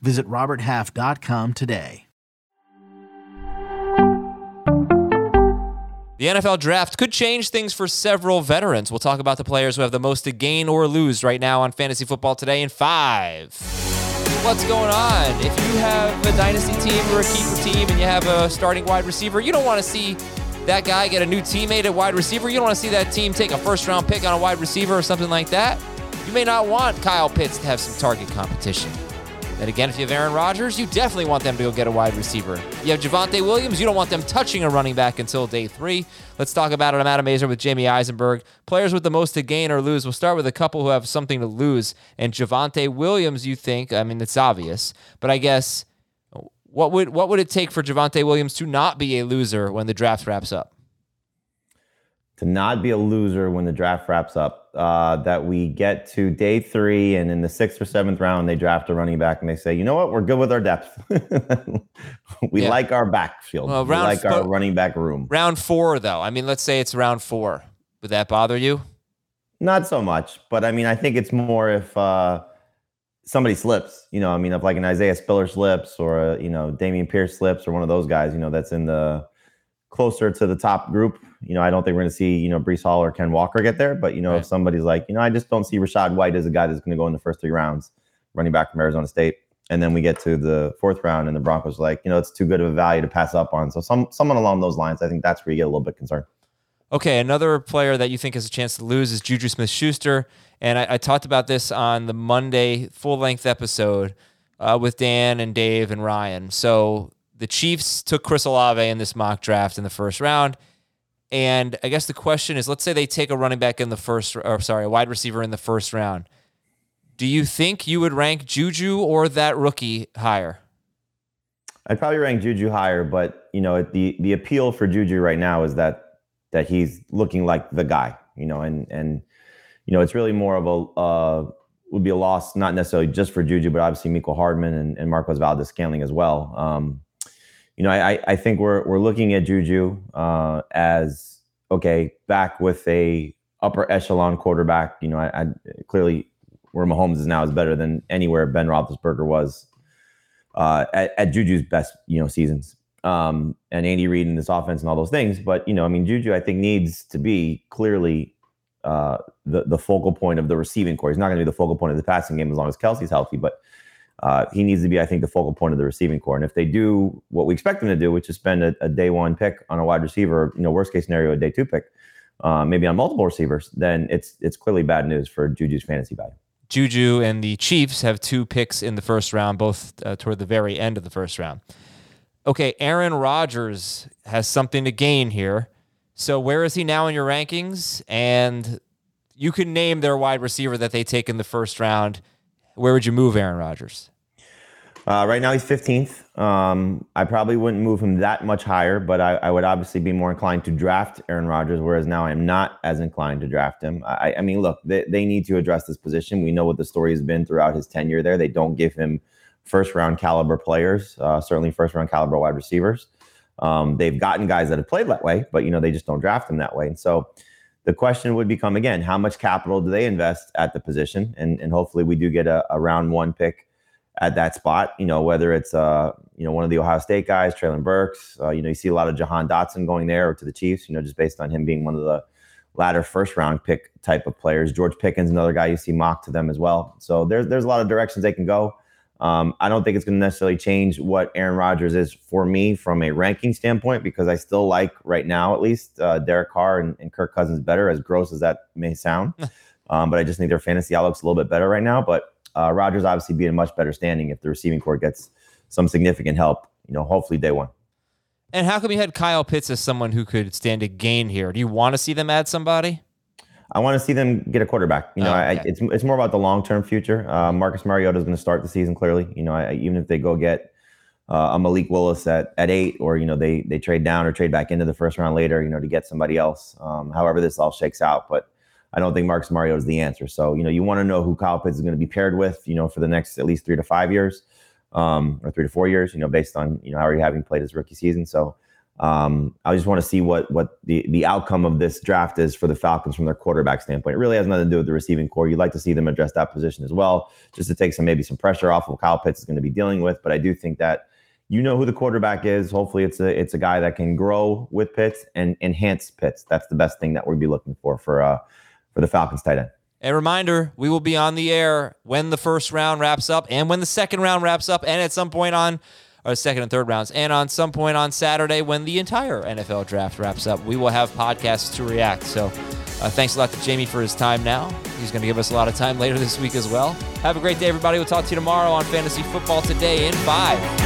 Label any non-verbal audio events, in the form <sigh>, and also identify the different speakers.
Speaker 1: Visit RobertHalf.com today.
Speaker 2: The NFL draft could change things for several veterans. We'll talk about the players who have the most to gain or lose right now on Fantasy Football Today in five. What's going on? If you have a dynasty team or a keeper team and you have a starting wide receiver, you don't want to see that guy get a new teammate at wide receiver. You don't want to see that team take a first round pick on a wide receiver or something like that. You may not want Kyle Pitts to have some target competition. Then again, if you have Aaron Rodgers, you definitely want them to go get a wide receiver. You have Javonte Williams, you don't want them touching a running back until day three. Let's talk about it. I'm Adam Aizer with Jamie Eisenberg. Players with the most to gain or lose. We'll start with a couple who have something to lose. And Javonte Williams, you think, I mean, it's obvious, but I guess what would what would it take for Javonte Williams to not be a loser when the draft wraps up?
Speaker 3: To not be a loser when the draft wraps up. Uh, that we get to day three, and in the sixth or seventh round, they draft a running back, and they say, "You know what? We're good with our depth. <laughs> we yeah. like our backfield. Well, we like our running back room."
Speaker 2: Round four, though. I mean, let's say it's round four. Would that bother you?
Speaker 3: Not so much, but I mean, I think it's more if uh, somebody slips. You know, I mean, if like an Isaiah Spiller slips, or a, you know, Dameon Pierce slips, or one of those guys, you know, that's in the closer to the top group you know, I don't think we're going to see, you know, Breece Hall or Ken Walker get there. But, you know, right. if somebody's like, you know, I just don't see Rachaad White as a guy that's going to go in the first three rounds, running back from Arizona State. And then we get to the fourth round, and the Broncos like, you know, it's too good of a value to pass up on. So some someone along those lines, I think that's where you get a little bit concerned.
Speaker 2: Okay, another player that you think has a chance to lose is Juju Smith Schuster. And I, I, talked about this on the Monday full length episode uh, with Dan and Dave and Ryan. So the Chiefs took Chris Olave in this mock draft in the first round. And I guess the question is let's say they take a running back in the first, or sorry, a wide receiver in the first round. Do you think you would rank Juju or that rookie higher?
Speaker 3: I'd probably rank Juju higher, but you know the the appeal for Juju right now is that that he's looking like the guy, you know, and and you know it's really more of a uh, would be a loss not necessarily just for Juju, but obviously Mecole Hardman and, and Marquez Valdes-Scantling as well. Um, you know, I, I think we're we're looking at Juju uh, as okay, back with a upper echelon quarterback. You know, I, I, clearly where Mahomes is now is better than anywhere Ben Roethlisberger was uh, at, at, Juju's best, you know, seasons. Um, and Andy Reid and this offense and all those things. But you know, I mean, Juju, I think needs to be clearly uh, the the focal point of the receiving corps. He's not going to be the focal point of the passing game as long as Kelce's healthy, but uh, he needs to be, I think, the focal point of the receiving corps. And if they do what we expect them to do, which is spend a, a day one pick on a wide receiver, you know, worst case scenario, a day two pick, uh, maybe on multiple receivers, then it's it's clearly bad news for Juju's fantasy value.
Speaker 2: Juju and the Chiefs have two picks in the first round, both uh, toward the very end of the first round. Okay, Aaron Rodgers has something to gain here. So where is he now in your rankings? And you can name their wide receiver that they take in the first round where would you move Aaron Rodgers?
Speaker 3: Uh, right now, he's 15th. Um, I probably wouldn't move him that much higher, but I, I, would obviously be more inclined to draft Aaron Rodgers, whereas now I'm not as inclined to draft him. I, I mean, look, they, they, need to address this position. We know what the story has been throughout his tenure there. They don't give him first round caliber players, uh, certainly first round caliber wide receivers. Um, they've gotten guys that have played that way, but you know they just don't draft them that way. And so the question would become again, how much capital do they invest at the position? And, and hopefully we do get a, a round one pick at that spot. You know, whether it's uh, you know, one of the Ohio State guys, Treylon Burks, uh, you know, you see a lot of Jahan Dotson going there or to the Chiefs, you know, just based on him being one of the latter first round pick type of players. George Pickens, another guy you see mocked to them as well. So there's there's a lot of directions they can go. Um, I don't think it's going to necessarily change what Aaron Rodgers is for me from a ranking standpoint because I still like right now at least uh, Derek Carr and, and, Kirk Cousins better, as gross as that may sound. <laughs> um, but I just think their fantasy outlook's a little bit better right now. But uh, Rodgers obviously be in much better standing if the receiving corps gets some significant help. You know, hopefully day one.
Speaker 2: And how come you had Kyle Pitts as someone who could stand to gain here? Do you want to see them add somebody?
Speaker 3: I want to see them get a quarterback. You know, oh, okay. I, it's it's more about the long term future. Uh, Marcus Mariota is going to start the season clearly. You know, I, even if they go get uh, a Malik Willis at, at eight, or you know they they trade down or trade back into the first round later, you know, to get somebody else. Um, however, this all shakes out, but I don't think Marcus Mariota is the answer. So you know, you want to know who Kyle Pitts is going to be paired with, you know, for the next at least three to five years, um, or three to four years, you know, based on you know how are you having played his rookie season. So um, I just want to see what what the the outcome of this draft is for the Falcons from their quarterback standpoint. It really has nothing to do with the receiving corps. You'd like to see them address that position as well, just to take some maybe some pressure off of Kyle Pitts is going to be dealing with. But I do think that you know who the quarterback is. Hopefully, it's a it's a guy that can grow with Pitts and enhance Pitts. That's the best thing that we'd be looking for for uh, for the Falcons tight end.
Speaker 2: A reminder: we will be on the air when the first round wraps up, and when the second round wraps up, and at some point on or second and third rounds, and on some point on Saturday when the entire NFL draft wraps up, we will have podcasts to react. So. Uh, thanks a lot to Jamie for his time now. He's going to give us a lot of time <laughs> later this week as well. Have a great day, everybody. We'll talk to you tomorrow on Fantasy Football Today in 5.